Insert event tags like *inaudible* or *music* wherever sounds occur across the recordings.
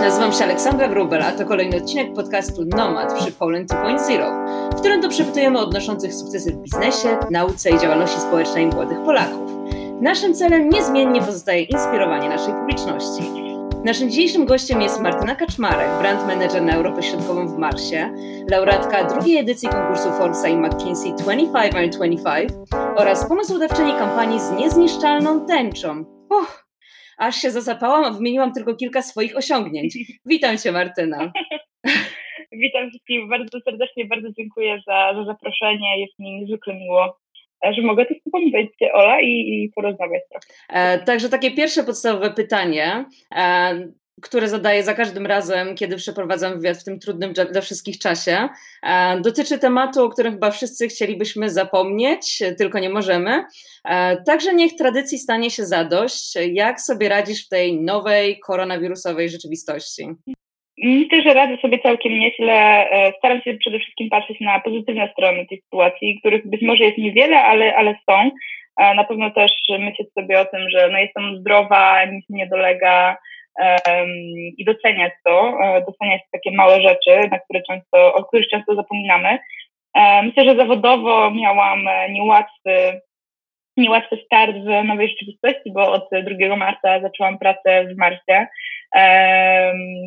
nazywam się Aleksandra Wróbel, a to kolejny odcinek podcastu Nomad przy Poland 2.0, w którym to przepytujemy odnoszących sukcesy w biznesie, nauce i działalności społecznej młodych Polaków. Naszym celem niezmiennie pozostaje inspirowanie naszej publiczności. Naszym dzisiejszym gościem jest Martyna Kaczmarek, brand manager na Europę Środkową w Marsie, laureatka drugiej edycji konkursu Forbesa i McKinsey 25 and 25 oraz pomysłodawczyni kampanii z niezniszczalną tęczą. Uff, aż się zasapałam, a wymieniłam tylko kilka swoich osiągnięć. Witam Cię, Martyna. *laughs* Witam wszystkich bardzo serdecznie, bardzo dziękuję za, za zaproszenie. Jest mi niezwykle miło, że mogę tu z Tobą być, Ola, i, i porozmawiać trochę. E, także takie pierwsze podstawowe pytanie. E, które zadaję za każdym razem, kiedy przeprowadzam wywiad w tym trudnym dla wszystkich czasie. E, dotyczy tematu, o którym chyba wszyscy chcielibyśmy zapomnieć, tylko nie możemy. E, także niech tradycji stanie się zadość. Jak sobie radzisz w tej nowej koronawirusowej rzeczywistości? Myślę, że radzę sobie całkiem nieźle. E, staram się przede wszystkim patrzeć na pozytywne strony tej sytuacji, których być może jest niewiele, ale, ale są. Na pewno też myśleć sobie o tym, że no jestem zdrowa, nic nie dolega, i doceniać to, e, doceniać takie małe rzeczy, na które często, o których często zapominamy. E, myślę, że zawodowo miałam e, niełatwy, niełatwy start w nowej rzeczywistości, bo od 2 marca zaczęłam pracę w Marsie,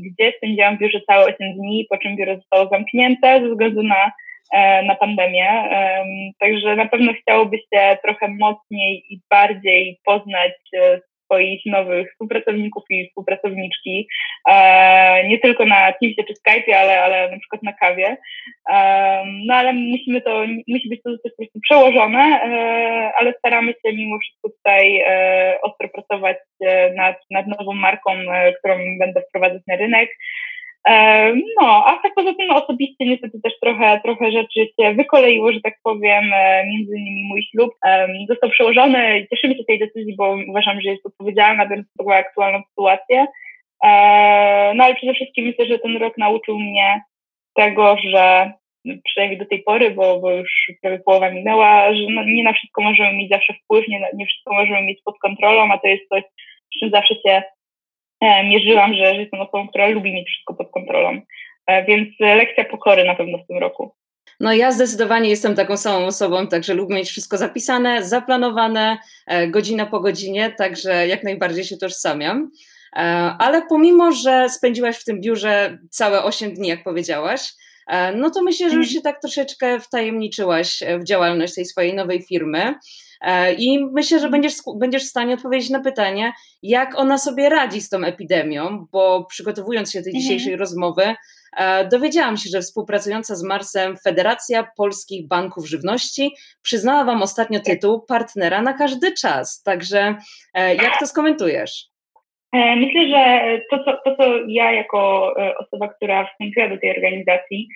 gdzie spędziłam w biurze całe 8 dni, po czym biuro zostało zamknięte ze względu na, na pandemię. Także na pewno chciałoby się trochę mocniej i bardziej poznać swoich nowych współpracowników i współpracowniczki, e, nie tylko na Teamsie czy Skype'ie, ale, ale na przykład na kawie. E, no ale musimy to, musi być to po prostu przełożone, e, ale staramy się mimo wszystko tutaj ostro pracować nad, nad nową marką, którą będę wprowadzać na rynek. No, a tak poza tym osobiście niestety też trochę, trochę rzeczy się wykoleiło, że tak powiem, e, między innymi mój ślub został przełożony. Cieszymy się tej decyzji, bo uważam, że jest odpowiedzialna, biorąc pod uwagę aktualną sytuację. No ale przede wszystkim myślę, że ten rok nauczył mnie tego, że przynajmniej do tej pory, bo, bo już prawie połowa minęła, że no, nie na wszystko możemy mieć zawsze wpływ, nie, nie wszystko możemy mieć pod kontrolą, a to jest coś, z czym zawsze się E, mierzyłam, że, że jestem osobą, która lubi mieć wszystko pod kontrolą. E, więc lekcja pokory na pewno w tym roku. No ja zdecydowanie jestem taką samą osobą, także lubię mieć wszystko zapisane, zaplanowane, e, godzina po godzinie, także jak najbardziej się tożsamiam. Ale pomimo, że spędziłaś w tym biurze całe 8 dni, jak powiedziałaś, no to myślę, że już mhm. się tak troszeczkę wtajemniczyłaś w działalność tej swojej nowej firmy. E, I myślę, że będziesz, będziesz w stanie odpowiedzieć na pytanie, jak ona sobie radzi z tą epidemią, bo przygotowując się do tej mhm. dzisiejszej rozmowy, e, dowiedziałam się, że współpracująca z Marsem Federacja Polskich Banków Żywności przyznała Wam ostatnio tytuł partnera na każdy czas. Także e, jak to skomentujesz? Myślę, że to co, to, co ja jako osoba, która wstępuje do tej organizacji,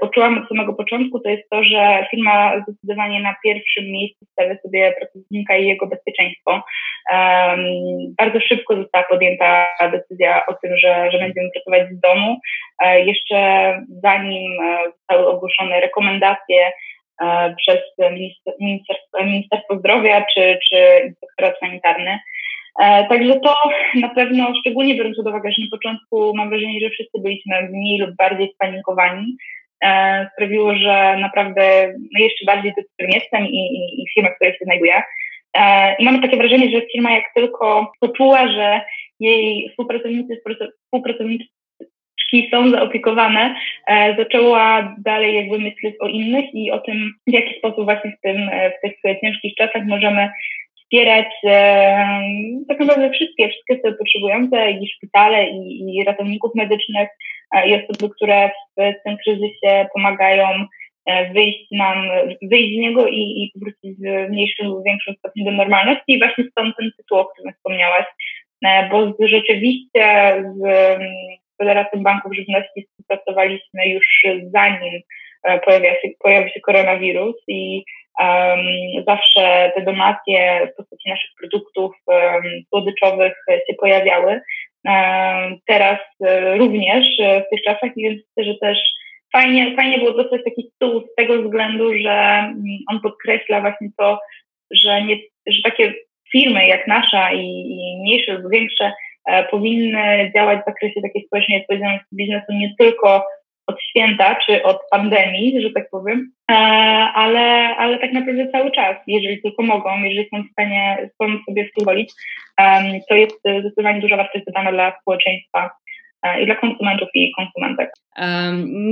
poczułam od samego początku, to jest to, że firma zdecydowanie na pierwszym miejscu stawia sobie pracownika i jego bezpieczeństwo. bardzo szybko została podjęta decyzja o tym, że, że będziemy pracować z domu. E, jeszcze zanim e, zostały ogłoszone rekomendacje przez Ministerstwo, Ministerstwo Zdrowia czy, czy Inspektorat Sanitarny, Także to na pewno, szczególnie biorąc pod uwagę, że na początku mam wrażenie, że wszyscy byliśmy mniej lub bardziej spanikowani, E, sprawiło, że naprawdę no jeszcze bardziej doceniam jestem i, i, i firma, w której się znajduję. E, I mamy takie wrażenie, że firma jak tylko poczuła, że jej współpracownicy, współpracowniczki są zaopiekowane, e, zaczęła dalej jakby myśleć o innych i o tym, w jaki sposób właśnie w, tym, w tych ciężkich czasach możemy wspierać e, tak naprawdę wszystkie, wszystkie osoby potrzebujące i szpitale i, i ratowników medycznych e, i osoby, które w tym kryzysie pomagają e, wyjść nam, wyjść z niego i, i powrócić w mniejszym lub większym stopniu do normalności i właśnie stąd ten tytuł, o którym wspomniałaś, e, bo rzeczywiście z Federacją Banków Żywności współpracowaliśmy już zanim e, pojawia się, pojawił się koronawirus i Um, zawsze te donacje w postaci naszych produktów um, słodyczowych się pojawiały. Teraz e, również e, w tych czasach, więc myślę, że też fajnie, fajnie było dostać taki stół z tego względu, że mm, on podkreśla właśnie to, że, nie, że takie firmy jak nasza i, i mniejsze lub większe powinny działać w zakresie takiej społecznej odpowiedzialności biznesu nie tylko od święta czy od pandemii, że tak powiem, ale, ale tak naprawdę cały czas, jeżeli tylko mogą, jeżeli są w stanie są sobie pozwolić, to jest zdecydowanie duża wartość dodana dla społeczeństwa i dla konsumentów i konsumentek.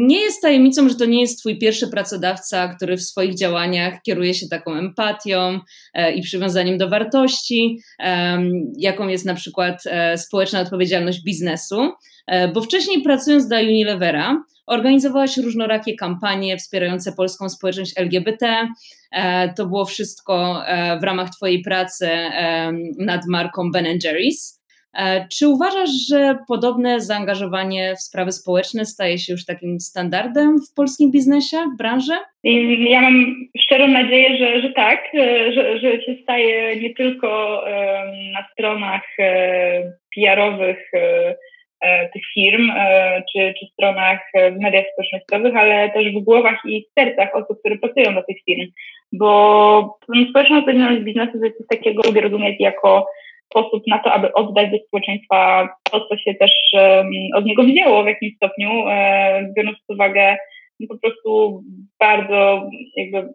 Nie jest tajemnicą, że to nie jest Twój pierwszy pracodawca, który w swoich działaniach kieruje się taką empatią e, i przywiązaniem do wartości, jaką jest na przykład e, społeczna odpowiedzialność biznesu, e, bo wcześniej pracując dla Unilevera, organizowałaś różnorakie kampanie wspierające polską społeczność LGBT. To było wszystko w ramach Twojej pracy nad marką Ben Jerry's. E, czy uważasz, że podobne zaangażowanie w sprawy społeczne staje się już takim standardem w polskim biznesie, w branży? Ja mam szczerą nadzieję, że, że tak, e, że, że się staje nie tylko na stronach e, PR-owych tych firm czy, czy stronach w mediach społecznościowych, ale też w głowach i w sercach osób, które pracują do tych firm. Bo społeczna odpowiedzialność biznesu to jest coś takiego, lubię rozumieć jako sposób na to, aby oddać do społeczeństwa to, co się też od niego wzięło w jakimś stopniu, e, biorąc pod uwagę no, po prostu bardzo jakby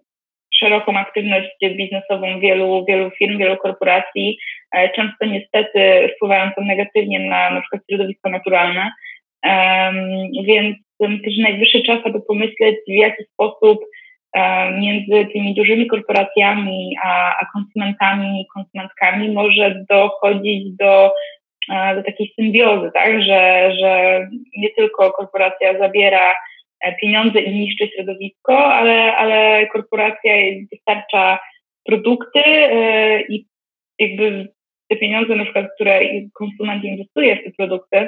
szeroką aktywność biznesową wielu, wielu firm, wielu korporacji, e, często niestety wpływającą negatywnie na na przykład środowisko naturalne. Więc też najwyższy czas, aby pomyśleć, w jaki sposób między tymi dużymi korporacjami a, a konsumentami i konsumentkami może dochodzić do, e, do takiej symbiozy, tak? że, że nie tylko korporacja zabiera e, pieniądze i niszczy środowisko, ale, ale korporacja dostarcza produkty i jakby te pieniądze, na przykład, które konsument inwestuje w te produkty,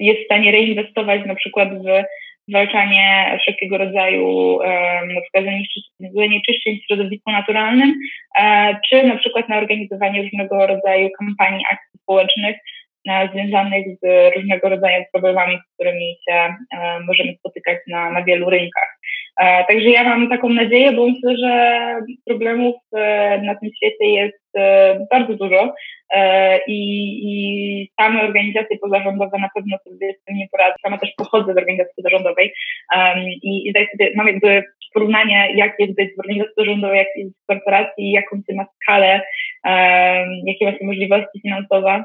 jest w stanie reinwestować na przykład w zwalczanie wszelkiego rodzaju na przykład zanieczyszczeń w środowisku naturalnym, e, czy na przykład na organizowanie różnego rodzaju kampanii, akcji społecznych e, związanych z różnego rodzaju problemami, z którymi się e, możemy spotykać na, na wielu rynkach. Także ja mam taką nadzieję, bo myślę, że problemów na tym świecie jest bardzo dużo i, i same organizacje pozarządowe na pewno sobie z tym nie poradzą. Sama też pochodzę z organizacji pozarządowej i, i sobie, mam jakby porównanie, jak jest być w organizacji pozarządowej, jak jest w korporacji, jaką ty ma skalę, jakie masz możliwości finansowe.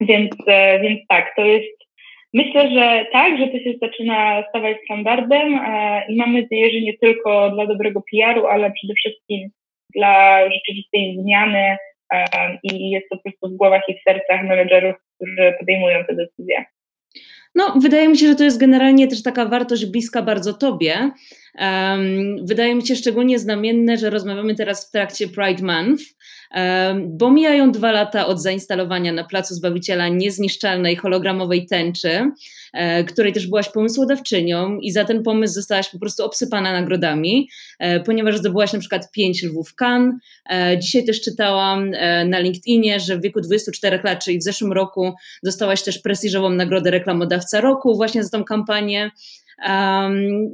Więc, e, więc tak, to jest Myślę, że tak, że to się zaczyna stawać standardem e, i mam nadzieję, że nie tylko dla dobrego PR-u, ale przede wszystkim dla rzeczywistej zmiany e, i jest to po prostu w głowach i w sercach menedżerów, którzy podejmują te decyzje. No, wydaje mi się, że to jest generalnie też taka wartość bliska bardzo Tobie. Um, wydaje mi się szczególnie znamienne, że rozmawiamy teraz w trakcie Pride Month, bo mijają dwa lata od zainstalowania na Placu Zbawiciela niezniszczalnej hologramowej tęczy, e, której też byłaś pomysłodawczynią i za ten pomysł zostałaś po prostu obsypana nagrodami, e, ponieważ zdobyłaś na przykład pięć lwów Cannes. E, dzisiaj też czytałam na LinkedInie, że w wieku 24 lat, czyli w zeszłym roku, dostałaś też prestiżową nagrodę reklamodawca roku właśnie za tą kampanię.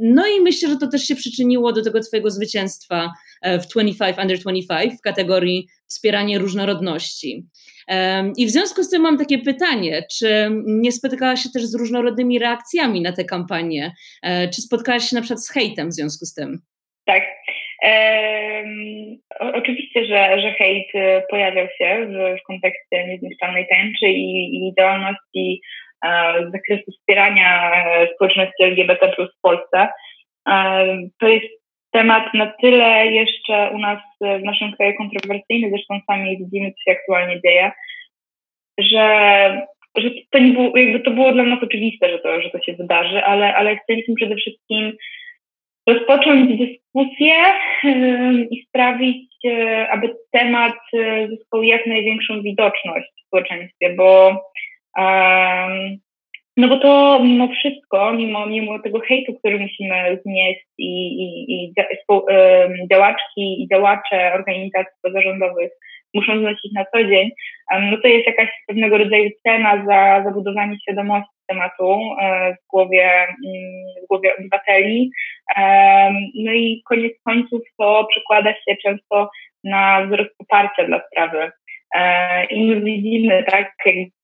No i myślę, że to też się przyczyniło do tego Twojego zwycięstwa w 25 Under 25 w kategorii wspieranie różnorodności. I w związku z tym mam takie pytanie, czy nie spotykałaś się też z różnorodnymi reakcjami na tę kampanię? E, czy spotkałaś się na przykład z hejtem w związku z tym? Tak. Oczywiście, że, że hejt e, pojawiał się w, w kontekście niezniszczalnej tęczy i, i działalności z zakresu wspierania e, społeczności LGBT w Polsce. To jest temat na tyle jeszcze u nas w naszym kraju kontrowersyjny, zresztą sami widzimy, co się aktualnie dzieje, że, że to nie było, jakby to było dla nas oczywiste, że to, że to się wydarzy, ale, ale chcieliśmy przede wszystkim rozpocząć dyskusję i sprawić, e, aby temat e, zyskał jak największą widoczność w społeczeństwie, bo no bo to mimo wszystko, mimo, mimo tego hejtu, który musimy znieść i, i, i działaczki i działacze organizacji pozarządowych muszą znosić na co dzień, no to jest jakaś pewnego rodzaju cena za zabudowanie świadomości tematu e, w głowie, mm, w głowie obywateli. No i koniec końców to przekłada się często na wzrost poparcia dla sprawy. I my widzimy, tak, jakby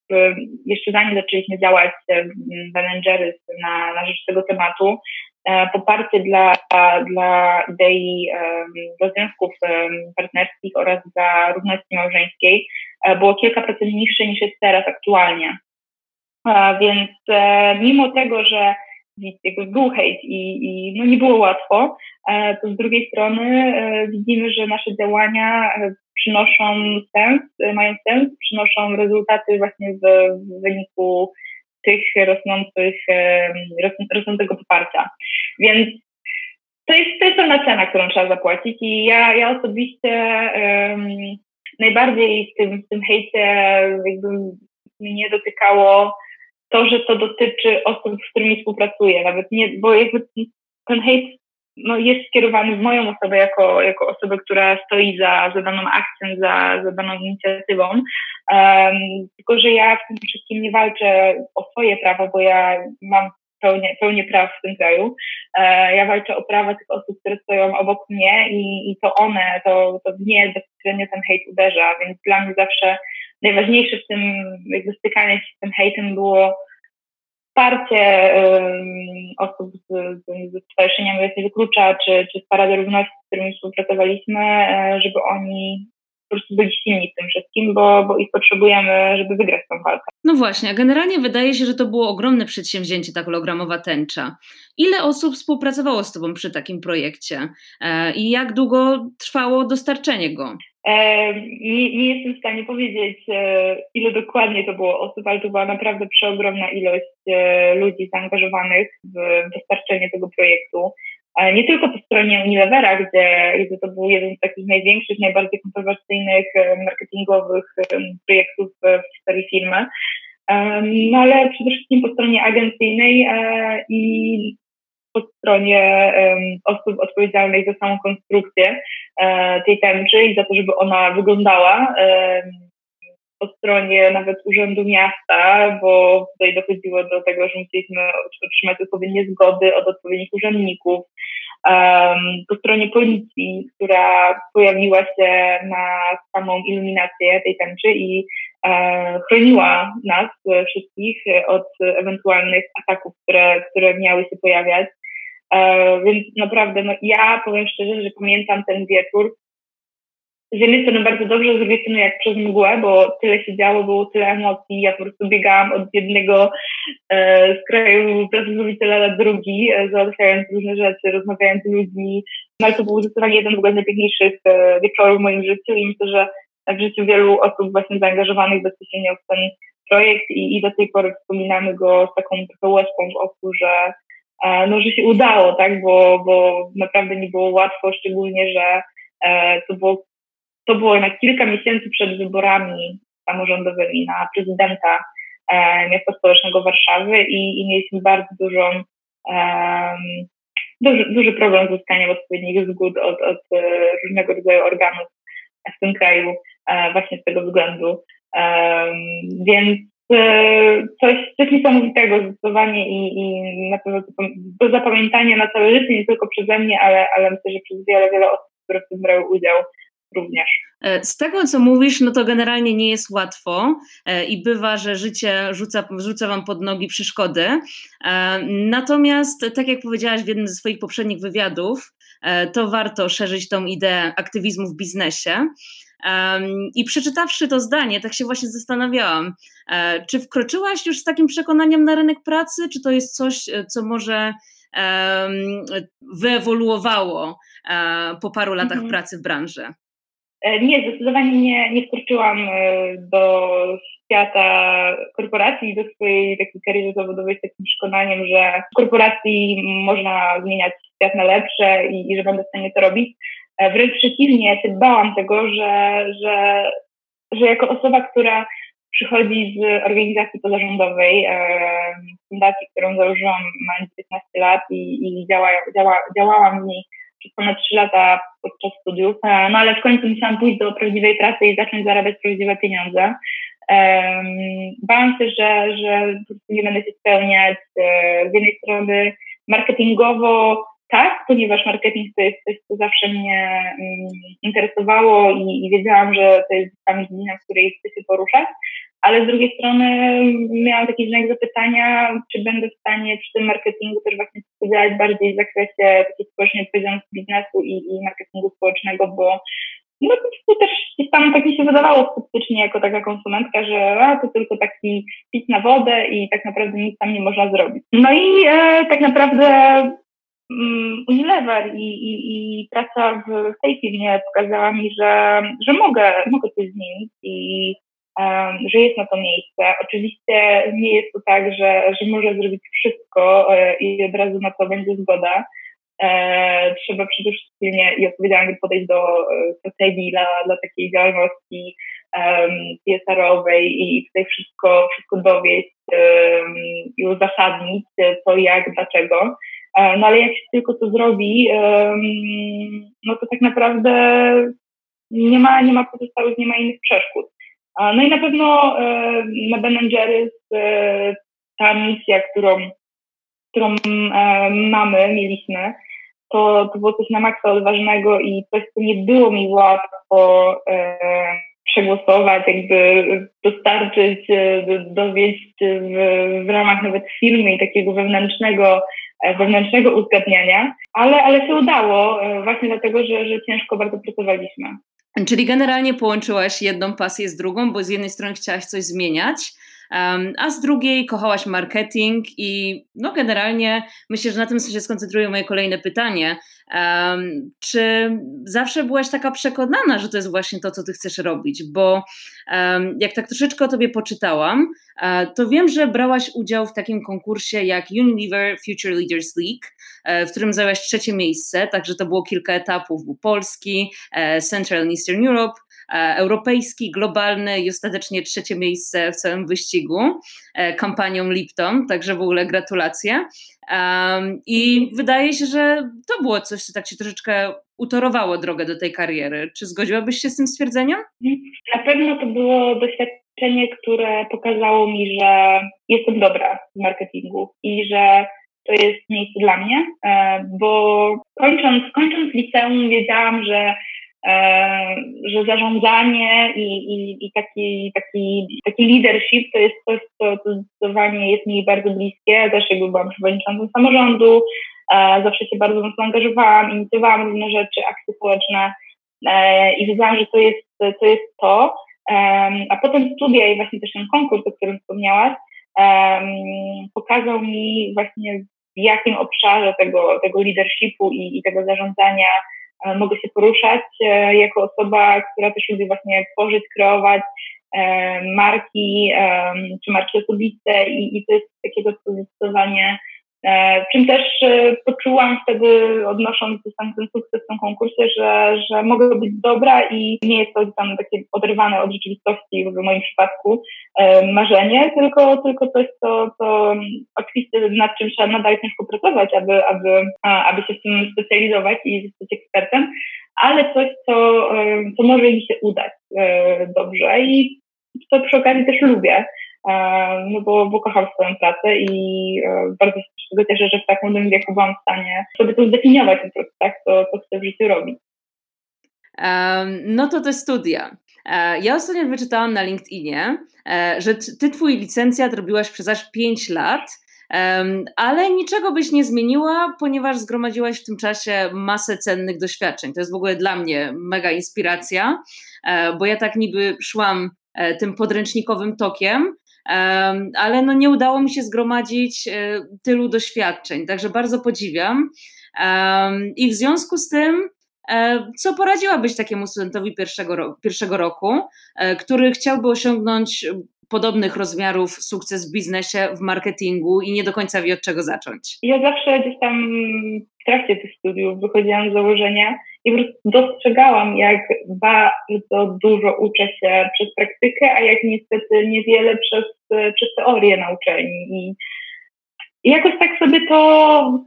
jeszcze zanim zaczęliśmy działać w Avengery na, na rzecz tego tematu, poparcie dla, dla idei dla związków partnerskich oraz dla równości małżeńskiej było kilka procent niższe niż jest teraz aktualnie. Więc mimo tego, że jakby był hejt i, i no nie było łatwo, to z drugiej strony widzimy, że nasze działania przynoszą sens, mają sens, przynoszą rezultaty właśnie w, w wyniku tych rosnących, rosnącego poparcia. Więc to jest, to jest pewna cena, którą trzeba zapłacić i ja, ja osobiście um, najbardziej w tym, w tym hejcie jakby mnie dotykało to, że to dotyczy osób, z którymi współpracuję, nawet nie, bo jakby ten hejt no, jest skierowany w moją osobę jako, jako osobę, która stoi za, za daną akcją, za, za daną inicjatywą. Um, tylko, że ja w tym wszystkim nie walczę o swoje prawa, bo ja mam pełnię, pełnię praw w tym kraju. E, ja walczę o prawa tych osób, które stoją obok mnie i, i to one, to, to w nie bezpośrednio ten hejt uderza, więc dla mnie zawsze najważniejsze w tym jakby stykanie się z tym hejtem było wsparcie osób z, z, Jest Nie Wyklucza, czy, czy z Parady Równości, z którymi współpracowaliśmy, e, żeby oni po prostu byli silni tym wszystkim, bo, bo ich potrzebujemy, żeby wygrać tę walkę. No właśnie, a generalnie wydaje się, że to było ogromne przedsięwzięcie, ta hologramowa tęcza. Ile osób współpracowało z Tobą przy takim projekcie e, i jak długo trwało dostarczenie go? E, nie, nie, jestem w stanie powiedzieć, e, ile dokładnie to było osób, ale to była naprawdę przeogromna ilość e, ludzi zaangażowanych w dostarczenie tego projektu. Nie tylko po stronie Unilevera, gdzie, gdzie to był jeden z takich największych, najbardziej kontrowersyjnych marketingowych projektów w historii firmy, no ale przede wszystkim po stronie agencyjnej i po stronie osób odpowiedzialnych za samą konstrukcję tej tęczy i za to, żeby ona wyglądała po stronie nawet Urzędu Miasta, bo tutaj dochodziło do tego, że musieliśmy otrzymać odpowiednie zgody od odpowiednich urzędników. Um, po stronie policji, która pojawiła się na samą iluminację tej tęczy i e, chroniła nas wszystkich od ewentualnych ataków, które, które miały się pojawiać. E, więc naprawdę, no, ja powiem szczerze, że pamiętam ten wieczór. Z jednej strony bardzo dobrze, z drugiej strony jak przez mgłę, bo tyle się działo, było tyle emocji, ja po prostu biegałam od jednego e, z kraju pracowitela na drugi, e, załatwiając różne rzeczy, rozmawiając z ludźmi, no ale to był zdecydowanie jeden z najpiękniejszych e, wieczorów w moim życiu i myślę, że w życiu wielu osób właśnie zaangażowanych bezpośrednio w ten projekt i, i do tej pory wspominamy go z taką łezką w oku, że no, że się udało, tak, bo, bo naprawdę nie było łatwo, szczególnie, że e, to było to było na kilka miesięcy przed wyborami samorządowymi na prezydenta e, miasta stołecznego Warszawy i, i mieliśmy bardzo dużą, e, duży, duży problem z uzyskaniem odpowiednich zgód od, od różnego rodzaju organów w tym kraju właśnie z tego względu. Więc coś, coś niesamowitego zdecydowanie i, i na pewno do zapamiętania na całe życie, nie tylko przeze mnie, ale, ale myślę, że przez wiele, wiele osób, które w tym brały udział również. E, z tego, co mówisz, no to generalnie nie jest łatwo e, i bywa, że życie rzuca, rzuca wam pod nogi przeszkody. E, natomiast, tak jak powiedziałaś w jednym ze swoich poprzednich wywiadów, to warto szerzyć tą ideę aktywizmu w biznesie. I przeczytawszy to zdanie, tak się właśnie zastanawiałam, czy wkroczyłaś już z takim przekonaniem na rynek pracy, czy to jest coś, co może wyewoluowało po paru latach mhm. pracy w branży? E, nie, zdecydowanie nie, nie wkroczyłam e, do świata korporacji, do swojej takiej kariery zawodowej z takim przekonaniem, że w korporacji można zmieniać świat na lepsze i, i że będę w stanie to robić. E, wręcz przeciwnie, ja się bałam tego, że, że, że jako osoba, która przychodzi z organizacji pozarządowej, fundacji, którą założyłam mając 15 lat i, i działa, działa, działałam w niej przez ponad 3 lata podczas studiów, e, no ale w końcu musiałam pójść do prawdziwej pracy i zacząć zarabiać prawdziwe pieniądze. Bałam się, że, że nie będę się spełniać e, z jednej strony marketingowo tak, ponieważ marketing to jest coś, co zawsze mnie um, interesowało i, i wiedziałam, że to jest tam dziedzina, w której chcę się poruszać, ale z drugiej strony miałam taki znak zapytania, czy będę w stanie przy tym marketingu też właśnie współdziałać bardziej w zakresie takiej społecznej odpowiedzialności biznesu i, i marketingu społecznego, bo no to też tam tak mi się wydawało sceptycznie jako taka konsumentka, że a, to tylko taki pit na wodę i tak naprawdę nic tam nie można zrobić. No i e, tak naprawdę mm, Unilever i, i, i praca w, tej firmie pokazała mi, że, że mogę, mogę coś zmienić i um, że jest na to miejsce. Oczywiście nie jest to tak, że, że może zrobić wszystko e, i od razu na to będzie zgoda. E, trzeba przede wszystkim i odpowiedzialnie podejść do strategii dla, dla takiej działalności um, CSR-owej i tutaj wszystko, wszystko dowieść um, i uzasadnić co, jak, dlaczego. E, no ale jak się tylko to zrobi, no to tak naprawdę nie ma, nie ma pozostałych, nie ma innych przeszkód. No i na pewno na Ben Jerry's ta misja, którą, którą mamy, mieliśmy, to, to było coś na maksa odważnego i coś, co nie było mi łatwo e, przegłosować, jakby dostarczyć, e, dowieść w, w ramach nawet firmy i takiego wewnętrznego, e, wewnętrznego uzgadniania, ale, ale się udało e, właśnie dlatego, że, że ciężko bardzo pracowaliśmy. Czyli generalnie połączyłaś jedną pasję z drugą, bo z jednej strony chciałaś coś zmieniać, a z drugiej kochałaś marketing i no generalnie myślę, że na tym się skoncentruje moje kolejne pytanie. Czy zawsze byłaś taka przekonana, że to jest właśnie to, co ty chcesz robić? Bo jak tak troszeczkę o tobie poczytałam, uh, to wiem, że brałaś udział w takim konkursie jak Unilever Future Leaders League, uh, w którym zajęłaś trzecie miejsce, także to było kilka etapów, był Polski, uh, Central and Eastern Europe, E, europejski, globalny i ostatecznie trzecie miejsce w całym wyścigu e, kampanią Lipton, także w ogóle gratulacje. I wydaje się, że to było coś, co tak się troszeczkę utorowało drogę do tej kariery. Czy zgodziłabyś się z tym stwierdzeniem? Na pewno to było doświadczenie, które pokazało mi, że jestem dobra w marketingu i że to jest miejsce dla mnie, e, bo kończąc, kończąc liceum wiedziałam, że E, że zarządzanie i, i, i taki, taki, taki leadership to jest coś, co, zdecydowanie jest mi bardzo bliskie. Ja też jakby byłam przewodniczącą samorządu, e, zawsze się bardzo mocno angażowałam, inicjowałam różne rzeczy, akcje społeczne e, i wiedziałam, że to jest to. Jest to. A potem studia i właśnie też ten konkurs, o którym wspomniałaś, pokazał mi właśnie w jakim obszarze tego, tego leadershipu i, i tego zarządzania mogę się poruszać e, jako osoba, która też lubi właśnie tworzyć, kreować e, marki czy marki osobiste i, i to jest takiego zdecydowanie E, czym też e, poczułam wtedy, odnosząc tam ten sukces w tym konkursie, że, że mogę być dobra i nie jest to tam takie oderwane od rzeczywistości w moim przypadku e, marzenie, tylko, tylko coś, co, co oczywiście nad czym trzeba nadal ciężko pracować, aby, aby, aby się w tym specjalizować i zostać ekspertem, ale coś, co, co może mi się udać dobrze i to przy okazji też lubię no bo, bo kocham swoją pracę i e, bardzo się z tego cieszę, że w tak młodym wieku byłam w stanie sobie to zdefiniować po prostu, tak, co, co chcę w życiu robić. Um, no to te studia. E, ja ostatnio wyczytałam na LinkedInie, e, że ty twój licencjat robiłaś przez aż 5 lat, ale niczego byś nie zmieniła, ponieważ zgromadziłaś w tym czasie masę cennych doświadczeń. To jest w ogóle dla mnie mega inspiracja, bo ja tak niby szłam tym podręcznikowym tokiem, ale no nie udało mi się zgromadzić e, tylu doświadczeń, także bardzo podziwiam. I w związku z tym, e, co poradziłabyś takiemu studentowi pierwszego, pierwszego roku, e, który chciałby osiągnąć podobnych rozmiarów sukces w biznesie, w marketingu i nie do końca wie od czego zacząć? Ja zawsze gdzieś tam w trakcie tych studiów wychodziłam z założenia i dostrzegałam, jak bardzo dużo uczę się przez praktykę, a jak niestety niewiele przez, przez teorię na uczelni. I, I jakoś tak sobie to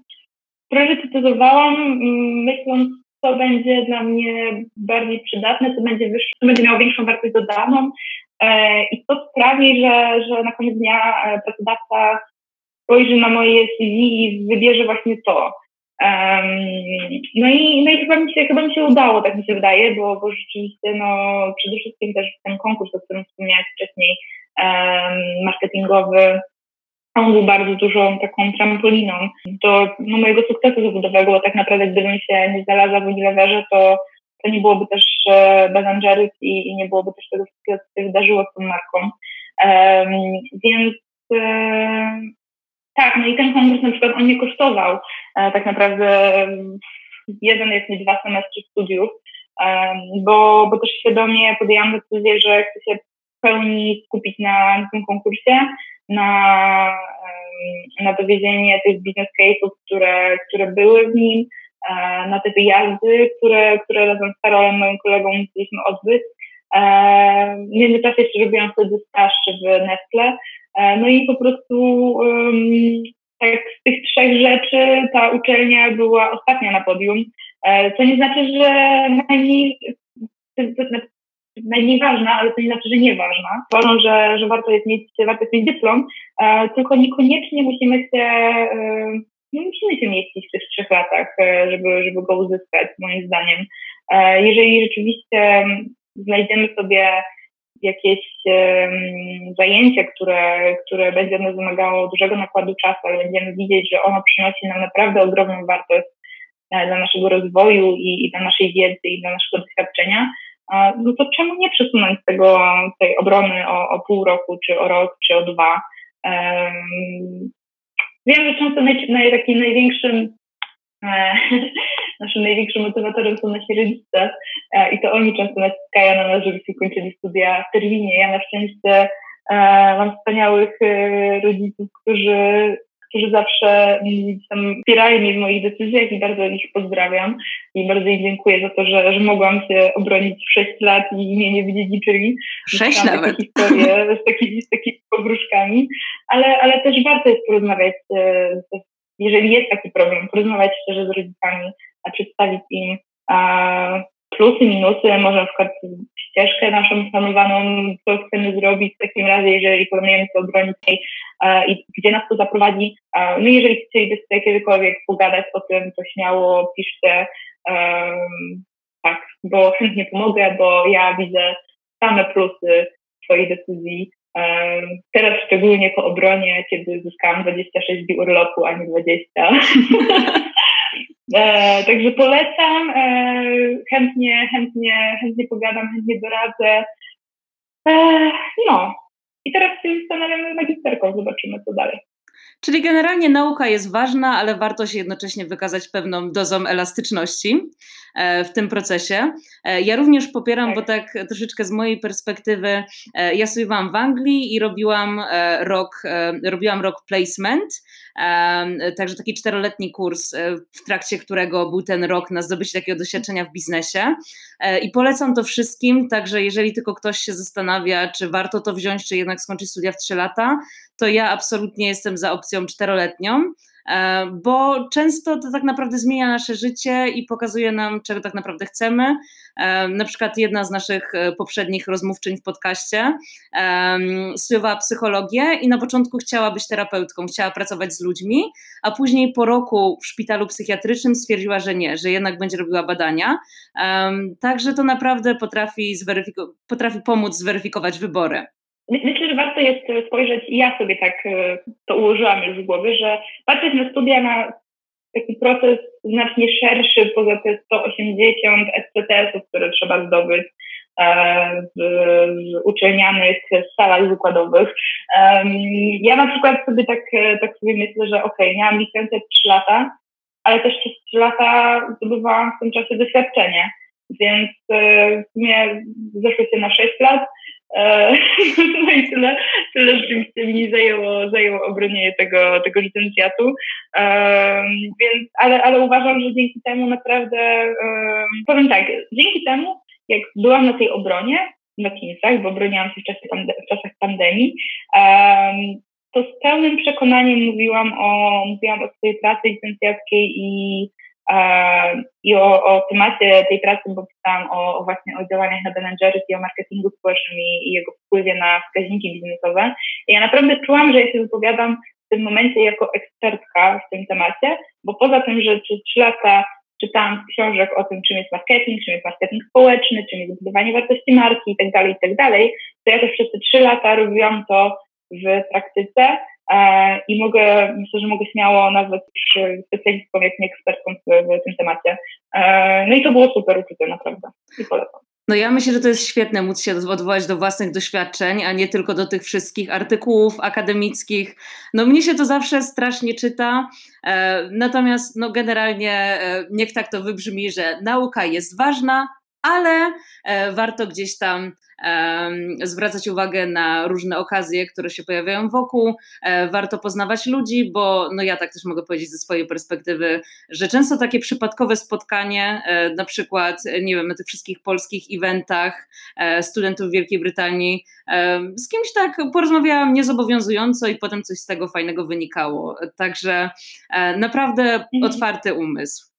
priorytetyzowałam, myśląc, co będzie dla mnie bardziej przydatne, co będzie, wyższe, co będzie miało większą wartość dodaną, E, I to sprawi, że, że na koniec dnia e, pracodawca spojrzy na moje CV i wybierze właśnie to. No, i, no i chyba mi, się, chyba mi się udało, tak mi się wydaje, bo, bo rzeczywiście no, przede wszystkim też ten konkurs, o którym wspomniałeś wcześniej, marketingowy, on był bardzo dużą taką trampoliną do no, mojego sukcesu zawodowego, bo tak naprawdę gdybym się nie znalazła w Unileverze, to, to nie byłoby też e, Ben i, i nie byłoby też tego wszystkiego, co się wydarzyło z tą marką. Um, więc e, tak, no i ten konkurs na przykład on nie kosztował e, tak naprawdę jeden, jak nie dwa semestry studiów, bo, bo też świadomie podjęłam decyzję, że chcę się w pełni skupić na, tym konkursie, na, na dowiezienie tych business case'ów, które, które były w nim, e, na te wyjazdy, które, które razem z Karolem, moim kolegą, musieliśmy odbyć. E, w międzyczasie jeszcze robiłam sobie staż w Nestle. E, no i po prostu tak z tych trzech rzeczy ta uczelnia była ostatnia na podium, co nie znaczy, że najmniej, najmniej ważna, ale to nie znaczy, że nieważna. Uważam, że, że warto jest mieć, warto jest mieć dyplom, e, tylko niekoniecznie musimy się, e, nie musimy się mieścić w tych trzech latach, e, żeby, żeby go uzyskać, moim zdaniem. E, jeżeli rzeczywiście znajdziemy sobie jakieś um, zajęcie, które, które będzie nas wymagało dużego nakładu czasu, ale będziemy widzieć, że ono przynosi nam naprawdę ogromną wartość e, dla naszego rozwoju i, i dla naszej wiedzy i dla naszego doświadczenia, no to czemu nie przesunąć tego, tej obrony o, o pół roku, czy o rok, czy o dwa? Um, wiem, że często naj, naj, takim największym e, *laughs* naszym największym motywatorem są nasi rodzice e, i to oni często naciskają na nas, żebyśmy kończyli studia w terminie. Ja na szczęście e, mam wspaniałych e, rodziców, którzy którzy zawsze tam wspierają mnie w moich decyzjach i bardzo ich pozdrawiam i bardzo im dziękuję za to, że, że mogłam się obronić w 6 lat i mnie nie wydziedziczyli. Sześć nawet. Takie historie *laughs* z takimi, z takimi pogróżkami, ale, ale też warto jest porozmawiać, jeżeli jest taki problem, porozmawiać szczerze z rodzicami, przedstawić im plusy, minusy, może na przykład ścieżkę naszą planowaną, co chcemy zrobić w takim razie, jeżeli planujemy się obronić i gdzie nas to zaprowadzi. No jeżeli chcielibyście kiedykolwiek pogadać o tym, to śmiało piszcie tak, bo chętnie pomogę, bo ja widzę same plusy swojej decyzji. Teraz szczególnie po obronie, kiedy zyskałam 26 dni urlopu, a nie 20. *laughs* E, także polecam, e, chętnie, chętnie, chętnie pogadam, chętnie doradzę. E, no. I teraz się zastanawiamy magisterką, zobaczymy co dalej. Czyli generalnie nauka jest ważna, ale warto się jednocześnie wykazać pewną dozą elastyczności e, w tym procesie. E, ja również popieram, bo tak troszeczkę z mojej perspektywy, e, ja studiowałam w Anglii i robiłam rok, robiłam rok placement, także taki czteroletni kurs, w trakcie którego był ten rok na zdobycie takiego doświadczenia w biznesie. I polecam to wszystkim, także jeżeli tylko ktoś się zastanawia, czy warto to wziąć, czy jednak skończyć studia w trzy lata, to ja absolutnie jestem za opcją czteroletnią, e, bo często to tak naprawdę zmienia nasze życie i pokazuje nam, czego tak naprawdę chcemy. E, na przykład jedna z naszych e, poprzednich rozmówczyń w podcaście studiowała psychologię i na początku chciała być terapeutką, chciała pracować z ludźmi, a później po roku w szpitalu psychiatrycznym stwierdziła, że nie, że jednak będzie robiła badania. Także to naprawdę potrafi, potrafi pomóc zweryfikować wybory. Myślę, że warto jest spojrzeć, i ja sobie tak e, to ułożyłam już w głowie, że patrzeć na studia na taki proces znacznie szerszy poza te 180 SCTS-ów, które trzeba zdobyć e, w, w uczelnianych salach wykładowych. Ja na przykład sobie tak, tak sobie myślę, że ok, miałam licencję 3 lata, ale też przez 3 lata zdobywałam w tym czasie doświadczenie, więc e, w sumie zeszło się na 6 lat, E, *laughs* no i tyle, tyle rzeczywiście mi zajęło, zajęło obronienie tego, tego licencjatu. Więc, ale, ale uważam, że dzięki temu naprawdę, powiem tak, dzięki temu, jak byłam na tej obronie, na Kingsach, bo broniłam się w, czasie w czasach pandemii, to z pełnym przekonaniem mówiłam o, mówiłam o swojej pracy licencjackiej i i o, o temacie tej pracy, bo pisałam o, o właśnie o działaniach na Jerry's i o marketingu społecznym i, i, jego wpływie na wskaźniki biznesowe. I ja naprawdę czułam, że ja się wypowiadam w tym momencie jako ekspertka w tym temacie, bo poza tym, że przez trzy lata czytałam książek o tym, czym jest marketing, czym jest marketing społeczny, czym jest budowanie wartości marki itd., tak itd., tak to ja też przez te trzy lata robiłam to w praktyce e, i mogę, myślę, że mogę śmiało nawet specjalistką, jak nie ekspertką w, tym temacie. E, no i to było super uczucie, naprawdę. I polecam. No ja myślę, że to jest świetne móc się odwołać do własnych doświadczeń, a nie tylko do tych wszystkich artykułów akademickich. No mnie się to zawsze strasznie czyta, e, natomiast no generalnie niech tak to wybrzmi, że nauka jest ważna, ale e, warto gdzieś tam zwracać uwagę na różne okazje, które się pojawiają wokół. E, warto poznawać ludzi, bo no ja tak też mogę powiedzieć ze swojej perspektywy, że często takie przypadkowe spotkanie, e, na przykład, nie wiem, na tych wszystkich polskich eventach studentów Wielkiej Brytanii, z kimś tak porozmawiałam niezobowiązująco i potem coś z tego fajnego wynikało. Także naprawdę mhm. otwarty umysł.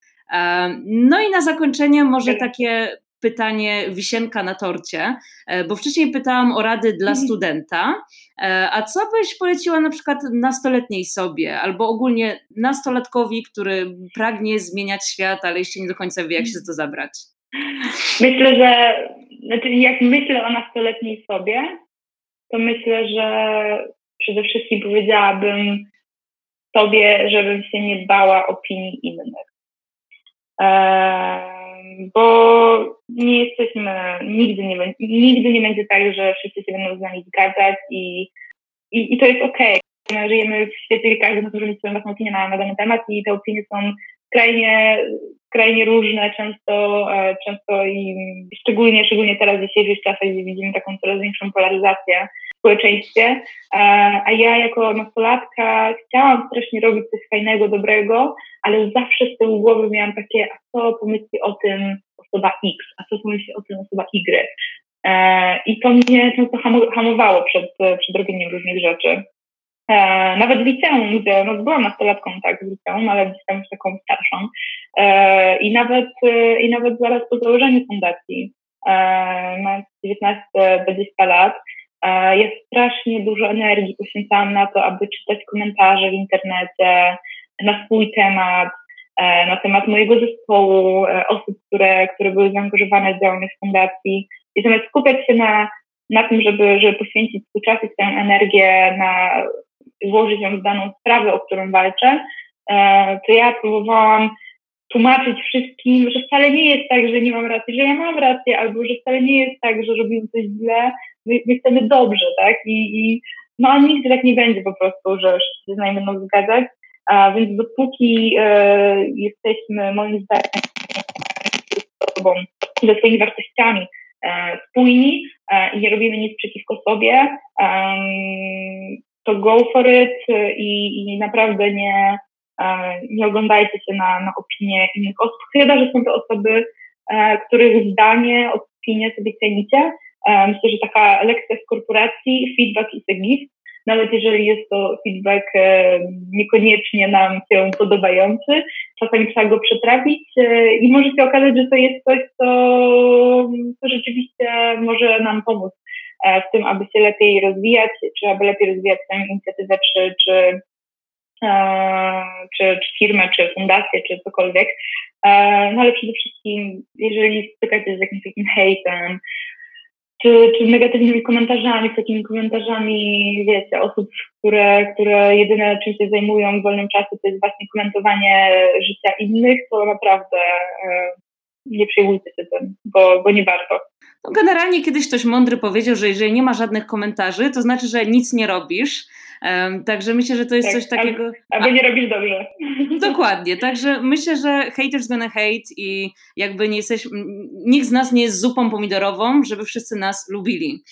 No i na zakończenie może takie pytanie wisienka na torcie, e, bo wcześniej pytałam o rady dla mhm. studenta, e, a co byś poleciła na przykład nastoletniej sobie, albo ogólnie nastolatkowi, który pragnie zmieniać świat, ale jeszcze nie do końca wie, jak się za to zabrać? Myślę, że znaczy jak myślę o nastoletniej sobie, to myślę, że przede wszystkim powiedziałabym sobie, żebym się nie bała opinii innych. Eee, bo nie jesteśmy, nigdy nie, będzie, nigdy nie będzie tak, że wszyscy się będą z nami zgadzać i, i, i to jest okej. Okay. Żyjemy w świecie, gdzie każdy może mieć swoją własną opinię na, na dany temat i te opinie są skrajnie, skrajnie różne, często, e, często i szczególnie, szczególnie teraz w dzisiejszych czasach, gdzie widzimy taką coraz większą polaryzację społeczeństwie, e, a ja jako nastolatka chciałam strasznie robić coś fajnego, dobrego, ale zawsze z tyłu głowy miałam takie, a co pomyśli o tym osoba X, a co pomyśli o tym osoba Y. E, I to mnie często hamowało przed, przed robieniem różnych rzeczy. E, nawet w liceum, gdzie no, byłam nastolatką tak w liceum, ale gdzieś już taką starszą. I nawet, i nawet zaraz po założeniu fundacji, mając 19-20 lat, ja strasznie dużo energii poświęcałam na to, aby czytać komentarze w internecie, na swój temat, e, na temat mojego zespołu, e, osób, które, które były zaangażowane w działalność fundacji. I zamiast skupiać się na, na tym, żeby, żeby poświęcić swój czas i swoją energię na włożyć ją w daną sprawę, o którą walczę, e, to ja próbowałam tłumaczyć wszystkim, że wcale nie jest tak, że nie mam racji, że ja mam rację, albo że wcale nie jest tak, że robimy coś źle, my, my chcemy dobrze, tak? I, i no a nigdy tak nie będzie po prostu, że wszyscy z nami zgadzać. A więc dopóki e, jesteśmy moim zdaniem sobą, ze swoimi wartościami e, spójni e, i nie robimy nic przeciwko sobie, to go for it i, i naprawdę nie, nie oglądajcie się na, na opinie innych osób, chyba że są to osoby, których zdanie, opinię sobie cenicie. Myślę, że taka lekcja z korporacji, feedback is a gift, nawet jeżeli jest to feedback e, niekoniecznie nam się podobający, czasami trzeba go przetrawić e, i może się okazać, że to jest coś, co, co rzeczywiście może nam pomóc e, w tym, aby się lepiej rozwijać, czy aby lepiej rozwijać swoją inicjatywę, czy, czy, czy, czy firmę, czy fundację, czy cokolwiek. No ale przede wszystkim, jeżeli spotykacie się z jakimś takim hejtem, czy, czy negatywnymi komentarzami, takimi komentarzami, wiecie, osób, które, które jedyne czym się zajmują w wolnym czasie, to jest właśnie komentowanie życia innych, to naprawdę e, nie przejmujcie się tym, bo, bo nie warto. No generalnie kiedyś ktoś mądry powiedział, że jeżeli nie ma żadnych komentarzy, to znaczy, że nic nie robisz. Także myślę, że to jest tak, coś takiego. Albo nie robisz dobrze. *laughs* Dokładnie. Także myślę, że haters gonna hate i jakby nie jesteś. Nikt z nas nie jest zupą pomidorową, żeby wszyscy nas lubili.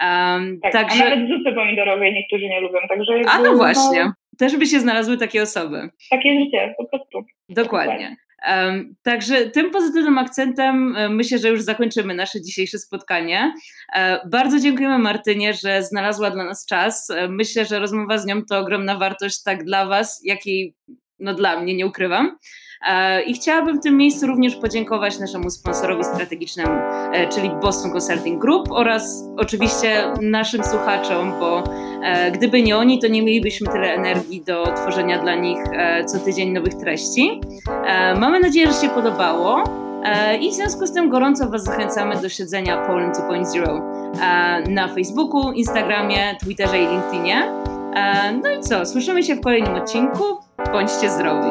Um, tak, także... A nawet zupy pomidorowej niektórzy nie lubią. Także a no właśnie. No... Też by się znalazły takie osoby. Takie życie, po prostu. Dokładnie. Także tym pozytywnym akcentem e, myślę, że już zakończymy nasze dzisiejsze spotkanie. E, bardzo dziękujemy Martynie, że znalazła dla nas czas. E, myślę, że rozmowa z nią to ogromna wartość tak dla Was, jak i no dla mnie, nie ukrywam. I chciałabym w tym miejscu również podziękować naszemu sponsorowi strategicznemu, czyli Boston Consulting Group oraz oczywiście naszym słuchaczom, bo gdyby nie oni, to nie mielibyśmy tyle energii do tworzenia dla nich co tydzień nowych treści. Mamy nadzieję, że się podobało. I w związku z tym gorąco Was zachęcamy do śledzenia Poland 2.0 na Facebooku, Instagramie, Twitterze i LinkedInie. No i co, słyszymy się w kolejnym odcinku. Bądźcie zdrowi.